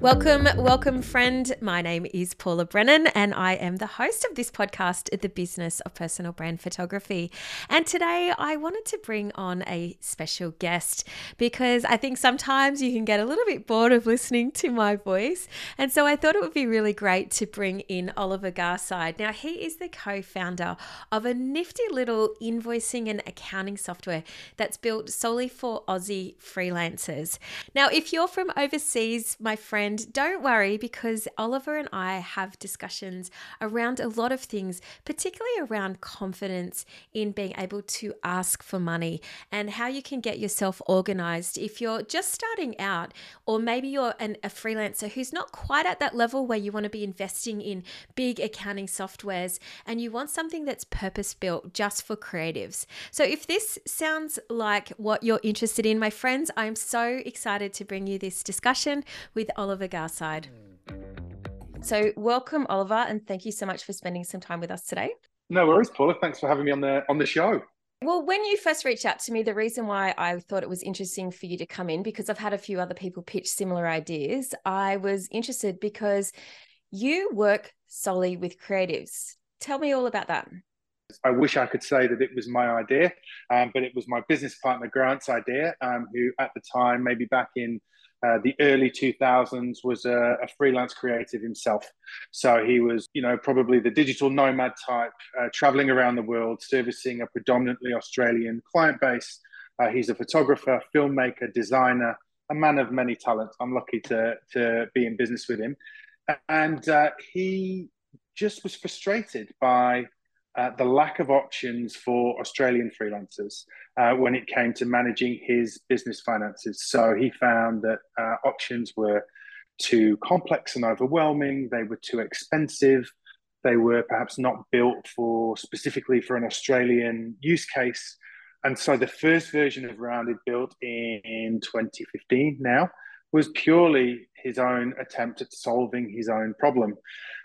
Welcome, welcome, friend. My name is Paula Brennan, and I am the host of this podcast, The Business of Personal Brand Photography. And today I wanted to bring on a special guest because I think sometimes you can get a little bit bored of listening to my voice. And so I thought it would be really great to bring in Oliver Garside. Now, he is the co founder of a nifty little invoicing and accounting software that's built solely for Aussie freelancers. Now, if you're from overseas, my friend, and don't worry because Oliver and I have discussions around a lot of things, particularly around confidence in being able to ask for money and how you can get yourself organized if you're just starting out, or maybe you're an, a freelancer who's not quite at that level where you want to be investing in big accounting softwares and you want something that's purpose built just for creatives. So, if this sounds like what you're interested in, my friends, I'm so excited to bring you this discussion with Oliver. Oliver Garside. So, welcome, Oliver, and thank you so much for spending some time with us today. No worries, Paula. Thanks for having me on the on the show. Well, when you first reached out to me, the reason why I thought it was interesting for you to come in, because I've had a few other people pitch similar ideas, I was interested because you work solely with creatives. Tell me all about that. I wish I could say that it was my idea, um, but it was my business partner Grant's idea, um, who at the time, maybe back in uh, the early 2000s was a, a, freelance creative himself. So he was you know probably the digital nomad type uh, traveling around the world servicing a predominantly australian client base. Uh, he's a photographer filmmaker designer a man of many talents. I'm lucky to, to be in business with him. And uh, he just was frustrated by uh, the lack of options for Australian freelancers uh, when it came to managing his business finances. So he found that uh, options were too complex and overwhelming, they were too expensive, they were perhaps not built for specifically for an Australian use case. And so the first version of Rounded built in, in 2015 now was purely his own attempt at solving his own problem.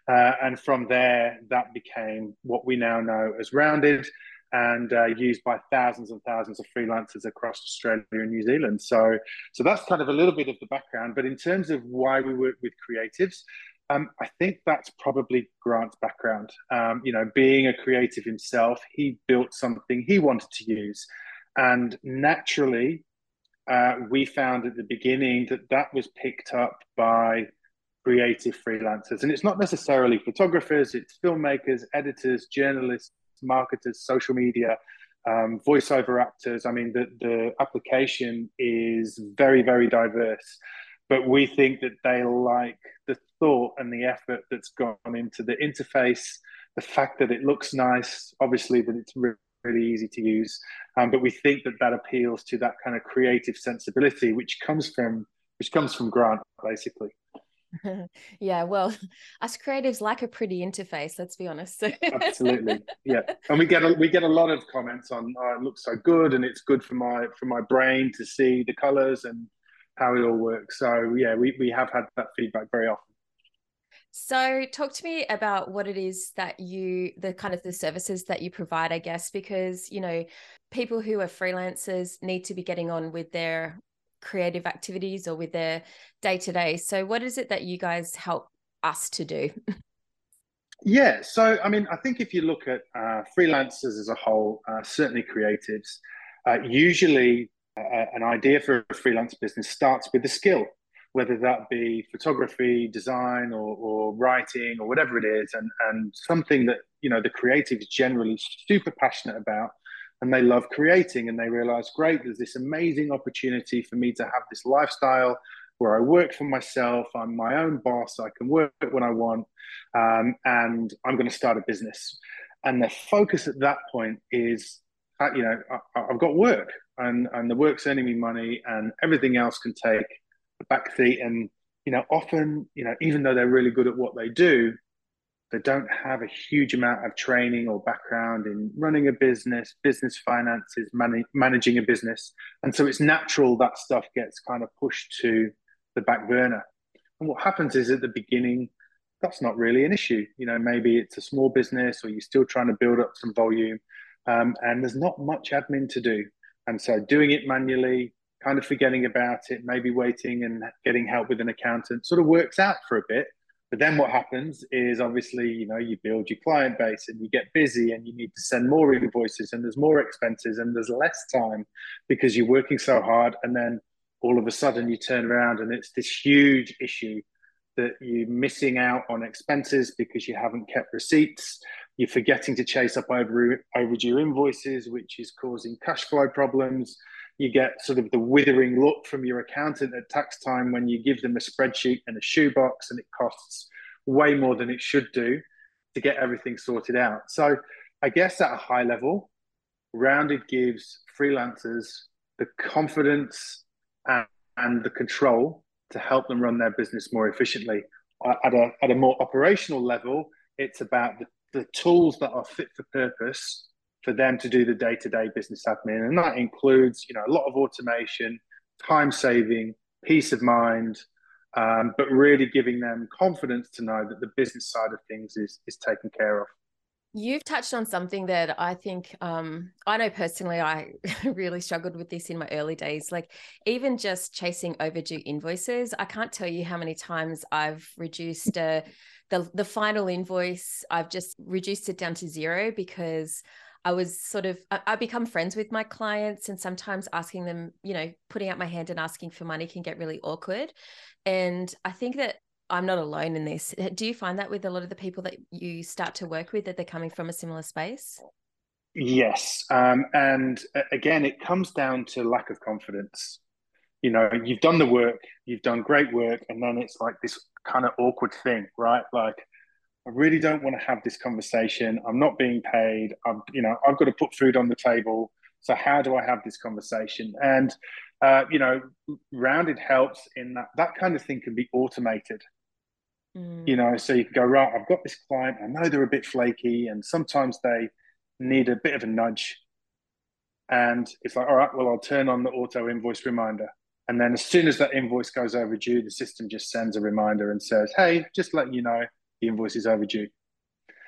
Uh, and from there, that became what we now know as Rounded and uh, used by thousands and thousands of freelancers across Australia and New Zealand. So, so that's kind of a little bit of the background. But in terms of why we work with creatives, um, I think that's probably Grant's background. Um, you know, being a creative himself, he built something he wanted to use. And naturally, uh, we found at the beginning that that was picked up by creative freelancers. And it's not necessarily photographers, it's filmmakers, editors, journalists, marketers, social media, um, voiceover actors. I mean, the, the application is very, very diverse. But we think that they like the thought and the effort that's gone into the interface, the fact that it looks nice, obviously, that it's really, easy to use. Um, but we think that that appeals to that kind of creative sensibility, which comes from which comes from Grant, basically. yeah, well, us creatives like a pretty interface. Let's be honest. Absolutely, yeah, and we get a, we get a lot of comments on oh, it looks so good, and it's good for my for my brain to see the colors and how it all works. So yeah, we we have had that feedback very often. So, talk to me about what it is that you, the kind of the services that you provide, I guess, because, you know, people who are freelancers need to be getting on with their creative activities or with their day to day. So, what is it that you guys help us to do? Yeah, so I mean, I think if you look at uh, freelancers as a whole, uh, certainly creatives, uh, usually uh, an idea for a freelance business starts with a skill, whether that be photography, design, or, or writing, or whatever it is, and and something that you know the creative is generally super passionate about and they love creating and they realize great there's this amazing opportunity for me to have this lifestyle where i work for myself i'm my own boss i can work when i want um, and i'm going to start a business. And the focus at that point is uh, you know I, have got work and and the work's earning me money and everything else can take a back seat and you know often you know even though they're really good at what they do they don't have a huge amount of training or background in running a business, business finances, man- managing a business. And so it's natural that stuff gets kind of pushed to the back burner. And what happens is at the beginning, that's not really an issue. You know, maybe it's a small business or you're still trying to build up some volume um, and there's not much admin to do. And so doing it manually, kind of forgetting about it, maybe waiting and getting help with an accountant sort of works out for a bit. But then what happens is obviously, you know, you build your client base and you get busy and you need to send more invoices and there's more expenses and there's less time because you're working so hard. And then all of a sudden you turn around and it's this huge issue that you're missing out on expenses because you haven't kept receipts. You're forgetting to chase up over overdue invoices, which is causing cash flow problems you get sort of the withering look from your accountant at tax time when you give them a spreadsheet and a shoebox and it costs way more than it should do to get everything sorted out. So I guess at a high level, Rounded gives freelancers the confidence and, and the control to help them run their business more efficiently. Uh, at a, at a more operational level, it's about the, the tools that are fit for purpose for them to do the day-to-day business admin and that includes you know a lot of automation time saving peace of mind um, but really giving them confidence to know that the business side of things is is taken care of You've touched on something that I think um, I know personally. I really struggled with this in my early days. Like even just chasing overdue invoices, I can't tell you how many times I've reduced uh, the the final invoice. I've just reduced it down to zero because I was sort of I, become friends with my clients and sometimes asking them, you know, putting out my hand and asking for money can get really awkward. And I think that I'm not alone in this. Do you find that with a lot of the people that you start to work with that they're coming from a similar space? Yes. Um, and again, it comes down to lack of confidence. You know, you've done the work, you've done great work, and then it's like this kind of awkward thing, right? Like, I really don't want to have this conversation. I'm not being paid. I'm, you know, I've got to put food on the table. So how do I have this conversation? And uh, you know, rounded helps in that that kind of thing can be automated. Mm. You know, so you can go right. I've got this client. I know they're a bit flaky, and sometimes they need a bit of a nudge. And it's like, all right, well, I'll turn on the auto invoice reminder. And then as soon as that invoice goes overdue, the system just sends a reminder and says, hey, just letting you know, the invoice is overdue.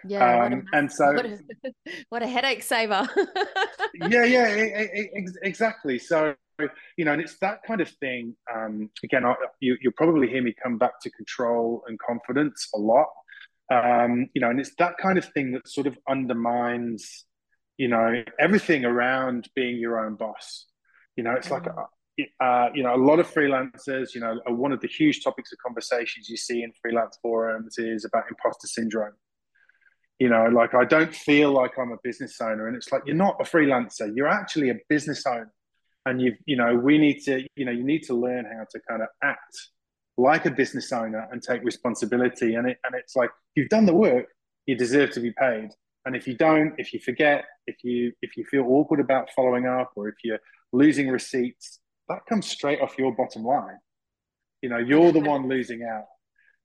Yeah, um, and so what a, what a, headache saver. yeah, yeah, exactly. So you know, and it's that kind of thing. Um, again, I, you, will probably hear me come back to control and confidence a lot. Um, you know, and it's that kind of thing that sort of undermines, you know, everything around being your own boss. You know, it's mm. like uh, you know, a lot of freelancers, you know, one of the huge topics of conversations you see in freelance forums is about imposter syndrome. You know, like I don't feel like I'm a business owner, and it's like you're not a freelancer. You're actually a business owner, and you've, you know, we need to, you know, you need to learn how to kind of act like a business owner and take responsibility. And it, and it's like you've done the work, you deserve to be paid. And if you don't, if you forget, if you if you feel awkward about following up, or if you're losing receipts, that comes straight off your bottom line. You know, you're the one losing out.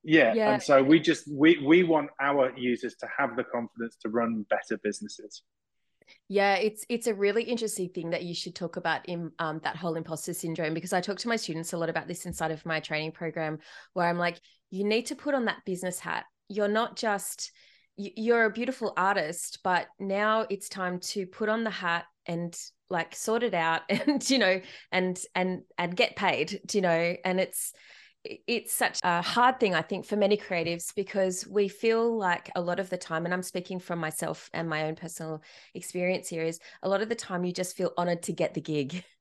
Yeah. yeah. And so we just we we want our users to have the confidence to run better businesses. Yeah, it's it's a really interesting thing that you should talk about in um, that whole imposter syndrome because I talk to my students a lot about this inside of my training program where I'm like, you need to put on that business hat. You're not just you're a beautiful artist, but now it's time to put on the hat and like sort it out and you know and and and get paid you know? And it's it's such a hard thing i think for many creatives because we feel like a lot of the time and i'm speaking from myself and my own personal experience here is a lot of the time you just feel honored to get the gig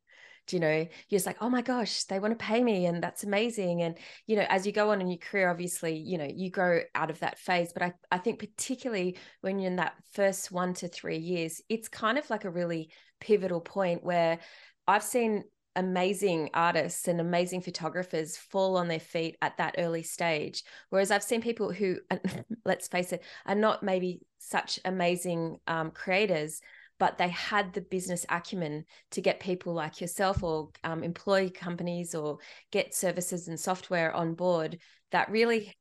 you know you're just like oh my gosh they want to pay me and that's amazing. And you know as you go on in your career obviously you know you grow out of that phase. But i, I think particularly when you're in that first one to three years it's kind of like a really pivotal point where i've seen amazing artists and amazing photographers fall on their feet at that early stage. Whereas i've seen people who let's face it are not maybe such amazing um, creators but they had the business acumen to get people like yourself or um, employ companies or get services and software on board that really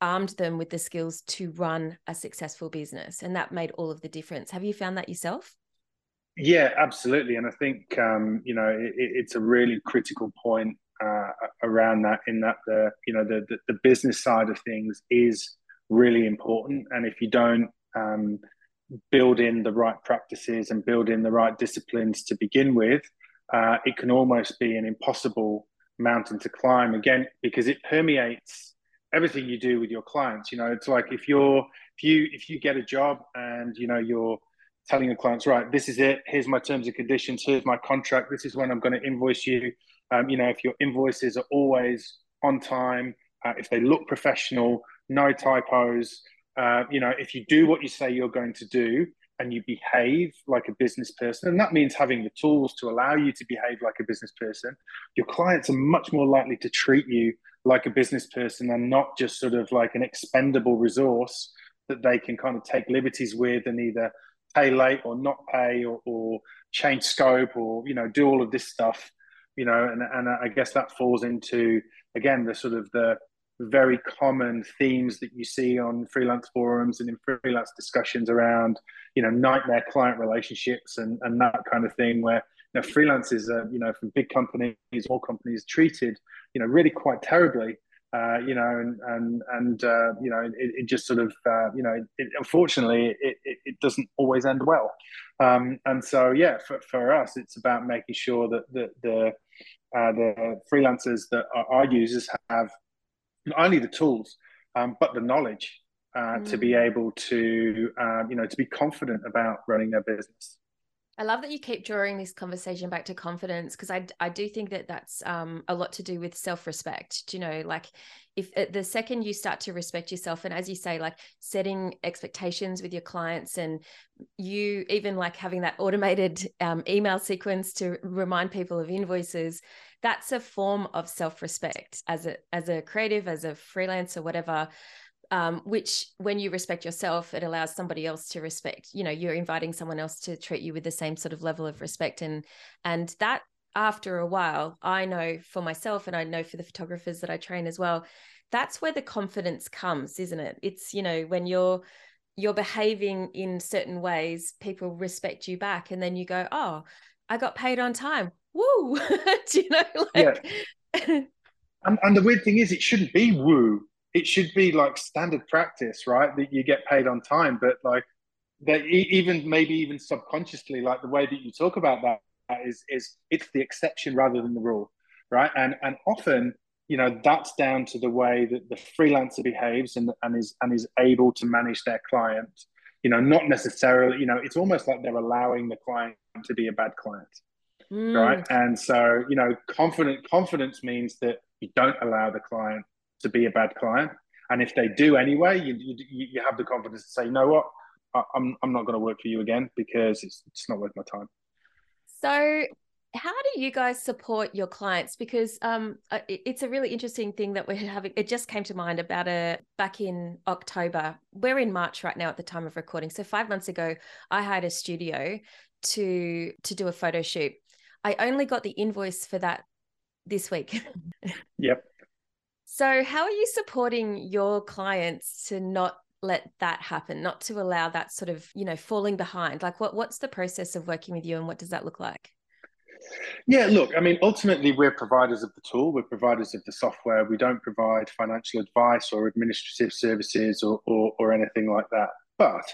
armed them with the skills to run a successful business and that made all of the difference. Have you found that yourself? Yeah absolutely and i think um, you know it, it's a really critical point uh, around that in that the you know the, the, the business side of things is really important and if you don't um, build in the right practices and build in the right disciplines to begin with, uh, it can almost be an impossible mountain to climb. Again because it permeates everything you do with your clients. You know it's like if you're if you if you get a job and you know you're telling your clients right this is it. Here's my terms and conditions. Here's my contract. This is when i'm going to invoice you. Um, you know if your invoices are always on time uh, if they look professional no typos uh, you know if you do what you say you're going to do and you behave like a business person, and that means having the tools to allow you to behave like a business person, your clients are much more likely to treat you like a business person and not just sort of like an expendable resource that they can kind of take liberties with and either pay late or not pay or, or change scope or you know do all of this stuff you know and, and i guess that falls into again the sort of the very common themes that you see on freelance forums and in freelance discussions around, you know, nightmare client relationships and, and that kind of thing, where you know, freelancers are, you know, from big companies, small companies, treated, you know, really quite terribly. Uh, you know, and and and uh, you know, it, it, just sort of, uh, you know, it, unfortunately, it, it, it doesn't always end well. Um, and so, yeah, for, for us, it's about making sure that the the uh, the freelancers that our users have not only the tools, um, but the knowledge uh, mm. to be mm. able to, um, you know, to be confident about running their business. I love that you keep drawing this conversation back to confidence because I, I do think that that's um, a lot to do with self respect. Do you know, like if uh, the second you start to respect yourself, and as you say, like setting expectations with your clients, and you even like having that automated um, email sequence to remind people of invoices, that's a form of self-respect as a as a creative as a freelancer whatever um, which when you respect yourself it allows somebody else to respect you know you're inviting someone else to treat you with the same sort of level of respect. And and that after a while i know for myself and i know for the photographers that i train as well that's where the confidence comes isn't it? It's you know when you're you're behaving in certain ways people respect you back and then you go oh i got paid on time woo do you know like yeah. and, and the weird thing is it shouldn't be woo. It should be like standard practice right that you get paid on time. But like that even maybe even subconsciously like the way that you talk about that is is it's the exception rather than the rule right? And and often you know that's down to the way that the freelancer behaves and, and is and is able to manage their client. You know not necessarily you know it's almost like they're allowing the client to be a bad client mm. right? And so, you know, confident confidence means that you don't allow the client to be a bad client, and if they do anyway, you you, you have the confidence to say, you know what, I, I'm I'm not going to work for you again because it's it's not worth my time. So how do you guys support your clients because um, it's a really interesting thing that we're having it just came to mind about a back in october we're in march right now at the time of recording so five months ago i hired a studio to to do a photo shoot I only got the invoice for that this week. yep. So, how are you supporting your clients to not let that happen, not to allow that sort of, you know, falling behind? Like, what what's the process of working with you, and what does that look like? Yeah, look, I mean, ultimately, we're providers of the tool, we're providers of the software. We don't provide financial advice or administrative services or, or, or anything like that. But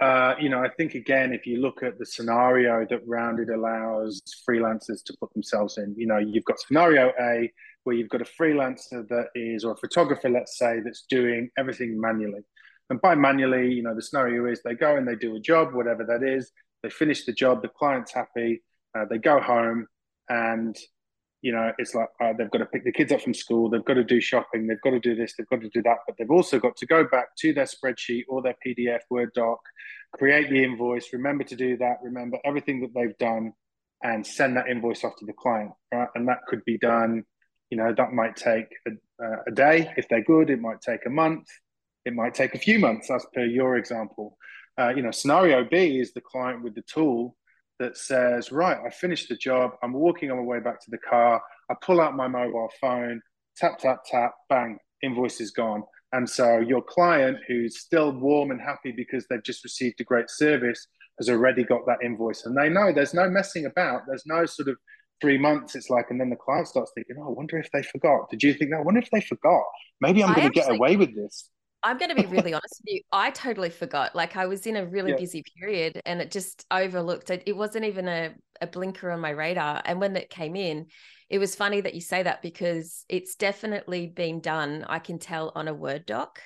uh, you know, I think again, if you look at the scenario that Rounded allows freelancers to put themselves in, you know, you've got scenario A where you've got a freelancer that is, or a photographer, let's say, that's doing everything manually. And by manually, you know, the scenario is they go and they do a job, whatever that is, they finish the job, the client's happy, uh, they go home, and you know, it's like uh, they've got to pick the kids up from school, they've got to do shopping, they've got to do this, they've got to do that, but they've also got to go back to their spreadsheet or their PDF Word doc, create the invoice, remember to do that, remember everything that they've done, and send that invoice off to the client. Right? And that could be done, you know, that might take a, uh, a day if they're good, it might take a month, it might take a few months, as per your example. Uh, you know, scenario B is the client with the tool that says, right, I finished the job. I'm walking on my way back to the car. I pull out my mobile phone, tap, tap, tap, bang, invoice is gone. And so your client, who's still warm and happy because they've just received a great service, has already got that invoice. And they know there's no messing about. There's no sort of three months. It's like, and then the client starts thinking, oh, I wonder if they forgot. Did you think that? I wonder if they forgot. Maybe I'm going to get away with this. I'm going to be really honest with you. I totally forgot. Like I was in a really yeah. busy period and it just overlooked. It, it wasn't even a, a blinker on my radar. And when it came in, it was funny that you say that because it's definitely been done. I can tell on a Word doc.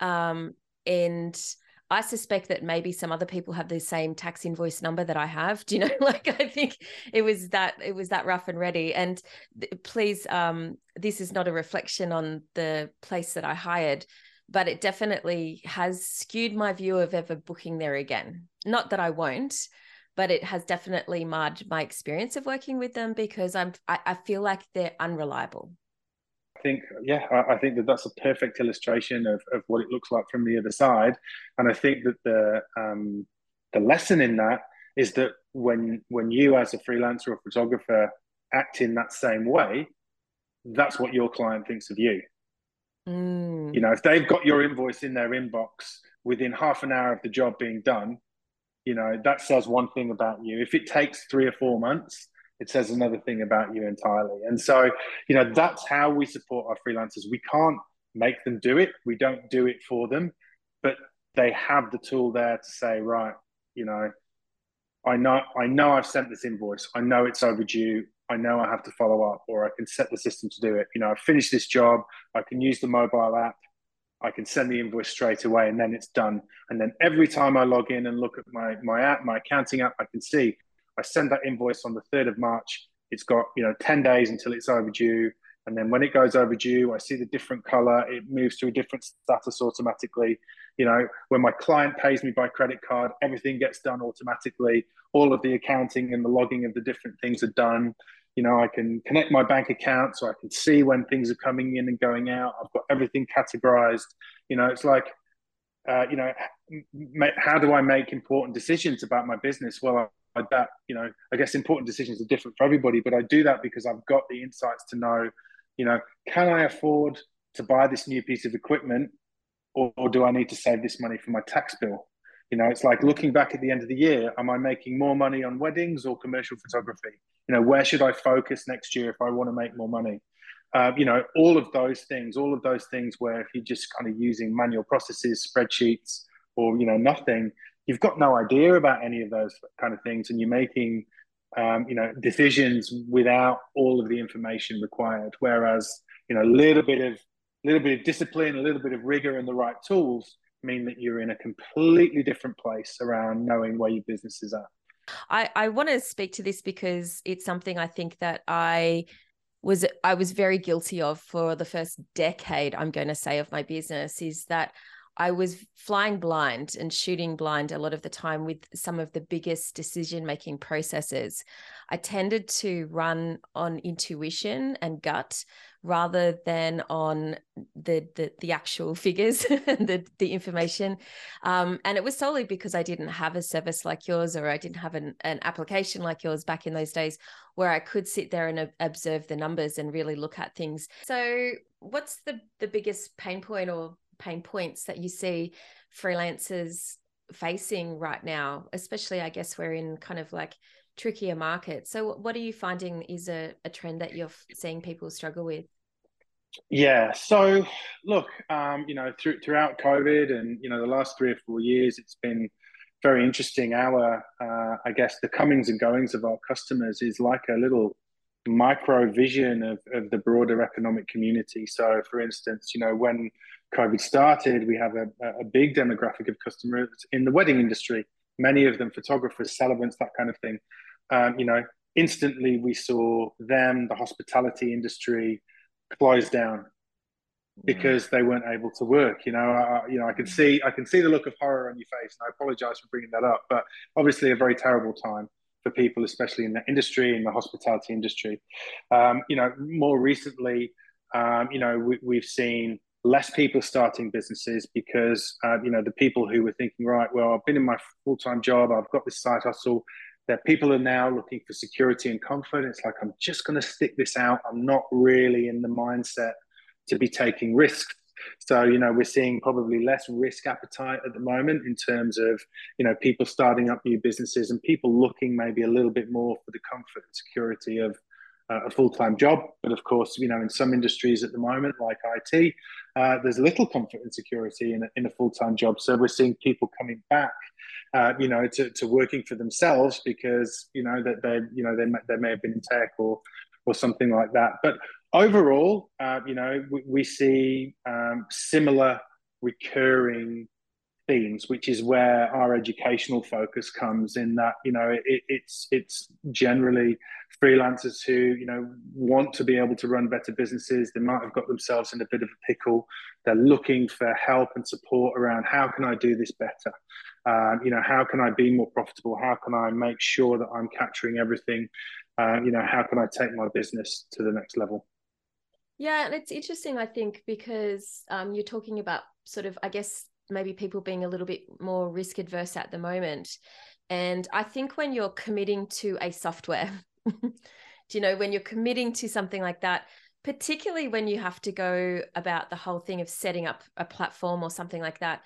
Um, and I suspect that maybe some other people have the same tax invoice number that I have. Do you know? Like I think it was that it was that rough and ready. And th- please, um, this is not a reflection on the place that I hired, but it definitely has skewed my view of ever booking there again. Not that I won't, but it has definitely marred my experience of working with them because I'm I, I feel like they're unreliable. I think, yeah, I, I, think that that's a perfect illustration of, of what it looks like from the other side. And I think that the um, the lesson in that is that when when you as a freelancer or photographer act in that same way, that's what your client thinks of you. Mm. You know, if they've got your invoice in their inbox within half an hour of the job being done, you know, that says one thing about you. If it takes three or four months, it says another thing about you entirely. And so, you know, that's how we support our freelancers. We can't make them do it. We don't do it for them, but they have the tool there to say, right, you know, I know I know I've sent this invoice. I know it's overdue. I know I have to follow up, or I can set the system to do it. You know, I've finished this job. I can use the mobile app. I can send the invoice straight away, and then it's done. And then every time I log in and look at my my app, my accounting app, I can see I send that invoice on the 3rd of March. It's got, you know, 10 days until it's overdue. And then when it goes overdue, I see the different color. It moves to a different status automatically. You know, when my client pays me by credit card, everything gets done automatically. All of the accounting and the logging of the different things are done. You know, I can connect my bank account so I can see when things are coming in and going out. I've got everything categorized. You know, it's like, uh, you know, how do I make important decisions about my business? Well, I that you know i guess important decisions are different for everybody but i do that because i've got the insights to know you know can i afford to buy this new piece of equipment or, or, do i need to save this money for my tax bill? You know it's like looking back at the end of the year am i making more money on weddings or commercial photography? You know where should i focus next year if i want to make more money? Uh, you know all of those things all of those things where if you're just kind of using manual processes spreadsheets or you know nothing you've got no idea about any of those kind of things, and you're making um, you know decisions without all of the information required. Whereas you know a little bit of little bit of discipline, a little bit of rigor, and the right tools mean that you're in a completely different place around knowing where your business is at. I, I want to speak to this because it's something I think that I was I was very guilty of for the first decade I'm going to say of my business is that I was flying blind and shooting blind a lot of the time with some of the biggest decision making processes. I tended to run on intuition and gut rather than on the the, the actual figures the the information. Um, and it was solely because I didn't have a service like yours or I didn't have an, an application like yours back in those days where I could sit there and observe the numbers and really look at things. So what's the the biggest pain point or pain points that you see freelancers facing right now especially i guess we're in kind of like trickier market. so what are you finding is a, a trend that you're seeing people struggle with yeah so look um, you know through, throughout covid and you know the last three or four years it's been very interesting our uh, i guess the comings and goings of our customers is like a little micro vision of, of the broader economic community so for instance you know when COVID started, we have a, a big demographic of customers in the wedding industry. Many of them photographers, celebrants, that kind of thing. Um, you know, instantly we saw them, the hospitality industry, close down because they weren't able to work. You know, uh, you know, I can see, I can see the look of horror on your face, and I apologize for bringing that up. But obviously, a very terrible time for people, especially in the industry, in the hospitality industry. Um, you know, more recently, um, you know, we, we've seen less people starting businesses because uh, you know the people who were thinking right well i've been in my full-time job i've got this side hustle that people are now looking for security and comfort. It's like i'm just going to stick this out. I'm not really in the mindset to be taking risks. So you know we're seeing probably less risk appetite at the moment in terms of you know people starting up new businesses and people looking maybe a little bit more for the comfort and security of a full-time job. But of course, you know, in some industries at the moment, like IT, uh, there's little comfort and security in a, in a full-time job. So we're seeing people coming back, uh, you know, to, to working for themselves because you know that they, you know, they may, they may have been in tech or or something like that. But overall, uh, you know, we, we see um, similar recurring themes, which is where our educational focus comes in that, you know, it, it's it's generally freelancers who, you know, want to be able to run better businesses. They might have got themselves in a bit of a pickle. They're looking for help and support around how can I do this better? Um, you know, how can I be more profitable? How can I make sure that I'm capturing everything? Uh, you know, how can I take my business to the next level? Yeah, and it's interesting, I think, because um, you're talking about sort of, I guess, maybe people being a little bit more risk adverse at the moment. And I think when you're committing to a software, do you know, when you're committing to something like that, particularly when you have to go about the whole thing of setting up a platform or something like that,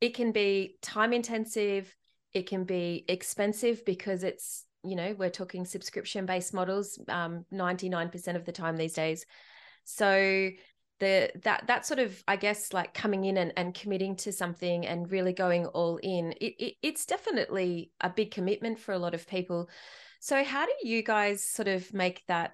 it can be time intensive, it can be expensive because it's, you know, we're talking subscription based models um, 99% of the time these days. So the that that sort of i guess like coming in and, and committing to something and really going all in it, it, it's definitely a big commitment for a lot of people so how do you guys sort of make that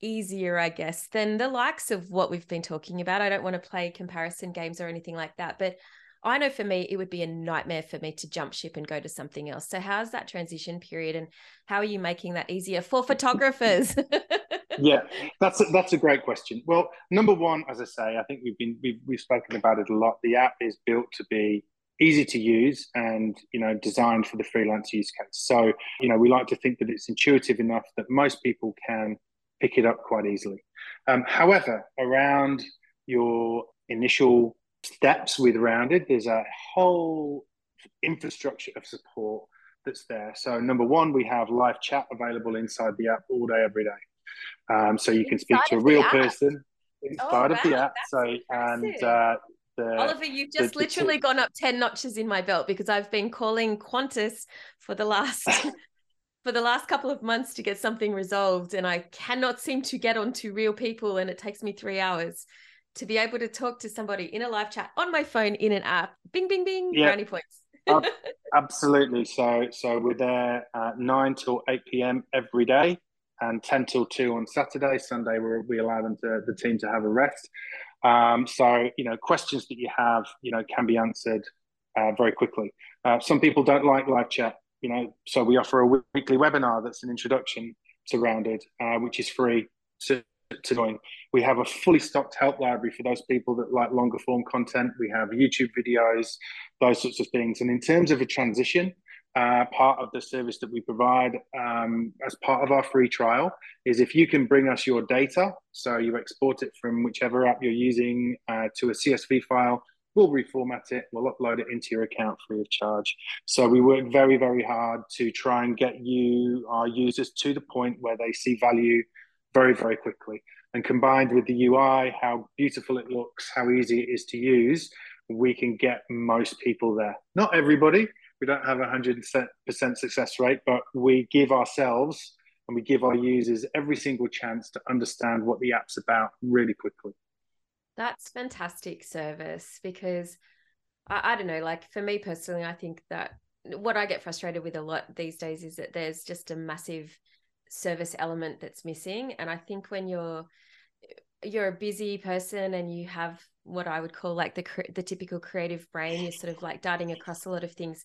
easier i guess than the likes of what we've been talking about i don't want to play comparison games or anything like that but I know for me, it would be a nightmare for me to jump ship and go to something else. So, how's that transition period, and how are you making that easier for photographers? yeah, that's a, that's a great question. Well, number one, as I say, I think we've been we've, we've spoken about it a lot. The app is built to be easy to use and you know designed for the freelance use case. So, you know, we like to think that it's intuitive enough that most people can pick it up quite easily. Um, however, around your initial steps with Rounded. There's a whole infrastructure of support that's there. So number one, we have live chat available inside the app all day, every day. Um, so you can speak to a real person inside oh, of the app. So and uh, the, Oliver, you've just the, literally the gone up ten notches in my belt because I've been calling Qantas for the last. for the last couple of months to get something resolved and I cannot seem to get onto real people and it takes me 3 hours to be able to talk to somebody in a live chat on my phone in an app. Bing, bing, bing. Yeah. Brownie points. absolutely. So, so we're there at nine till eight p.m. every day, and ten till two on Saturday. Sunday, we allow them to the team to have a rest. Um, so, you know, questions that you have, you know, can be answered uh, very quickly. Uh, some people don't like live chat, you know, so we offer a weekly webinar that's an introduction to Rounded, uh, which is free. So to join. We have a fully stocked help library for those people that like longer form content. We have YouTube videos, those sorts of things. And in terms of a transition, uh, part of the service that we provide um, as part of our free trial is if you can bring us your data, so you export it from whichever app you're using uh, to a CSV file, we'll reformat it, we'll upload it into your account free of charge. So we work very, very hard to try and get you, our users, to the point where they see value very, very quickly. And combined with the UI, how beautiful it looks, how easy it is to use, we can get most people there. Not everybody, we don't have a 100% success rate, but we give ourselves and we give our users every single chance to understand what the app's about really quickly. That's fantastic service because I, I don't know, like for me personally, I think that what I get frustrated with a lot these days is that there's just a massive service element that's missing and i think when you're you're a busy person and you have what i would call like the the typical creative brain you're sort of like darting across a lot of things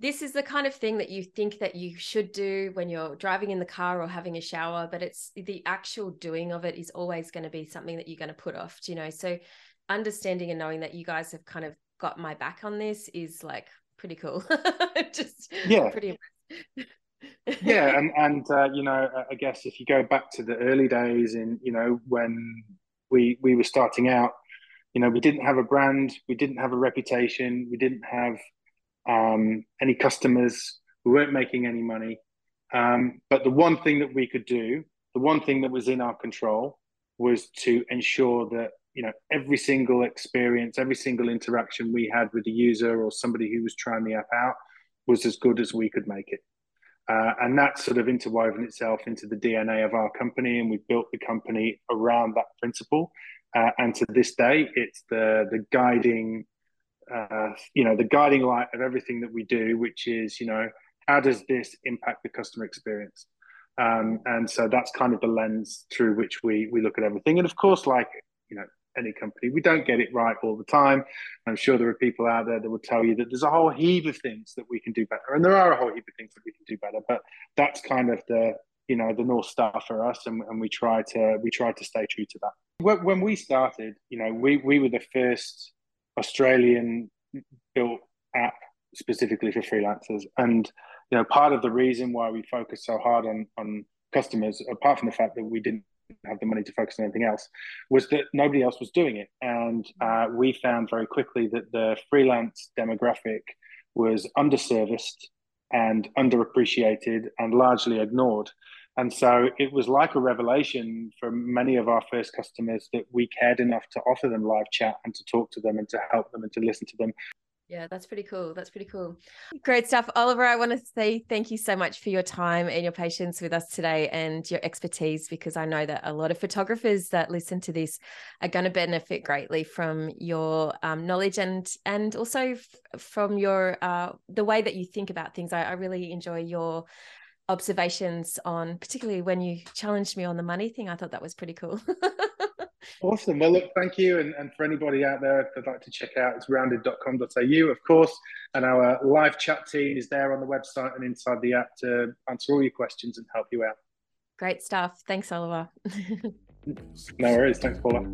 this is the kind of thing that you think that you should do when you're driving in the car or having a shower but it's the actual doing of it is always going to be something that you're going to put off you know? So understanding and knowing that you guys have kind of got my back on this is like pretty cool. Just yeah. pretty yeah, and and uh, you know, I guess if you go back to the early days, in you know when we we were starting out, you know, we didn't have a brand, we didn't have a reputation, we didn't have um, any customers, we weren't making any money. Um, but the one thing that we could do, the one thing that was in our control, was to ensure that you know every single experience, every single interaction we had with the user or somebody who was trying the app out was as good as we could make it. Uh, and that's sort of interwoven itself into the DNA of our company, and we built the company around that principle. Uh, and to this day, it's the the guiding, uh, you know, the guiding light of everything that we do, which is, you know, how does this impact the customer experience? Um, and so that's kind of the lens through which we we look at everything. And of course, like you know, any company. We don't get it right all the time. I'm sure there are people out there that will tell you that there's a whole heap of things that we can do better, and there are a whole heap of things that we can do better. But that's kind of the you know the north star for us, and, and we try to we try to stay true to that. When we started, you know, we we were the first Australian built app specifically for freelancers, and you know part of the reason why we focus so hard on on customers, apart from the fact that we didn't have the money to focus on anything else, was that nobody else was doing it. And uh, we found very quickly that the freelance demographic was underserviced and underappreciated and largely ignored. And so it was like a revelation for many of our first customers that we cared enough to offer them live chat and to talk to them and to help them and to listen to them yeah, that's pretty cool. That's pretty cool. Great stuff. Oliver, I want to say thank you so much for your time and your patience with us today and your expertise because I know that a lot of photographers that listen to this are going to benefit greatly from your um, knowledge and and also f- from your uh, the way that you think about things. I, I really enjoy your observations on particularly when you challenged me on the money thing. I thought that was pretty cool. Awesome. Well, look, thank you. And, and for anybody out there that'd like to check out, it's rounded.com.au, of course. And our live chat team is there on the website and inside the app to answer all your questions and help you out. Great stuff. Thanks, Oliver. no worries. Thanks, Paula.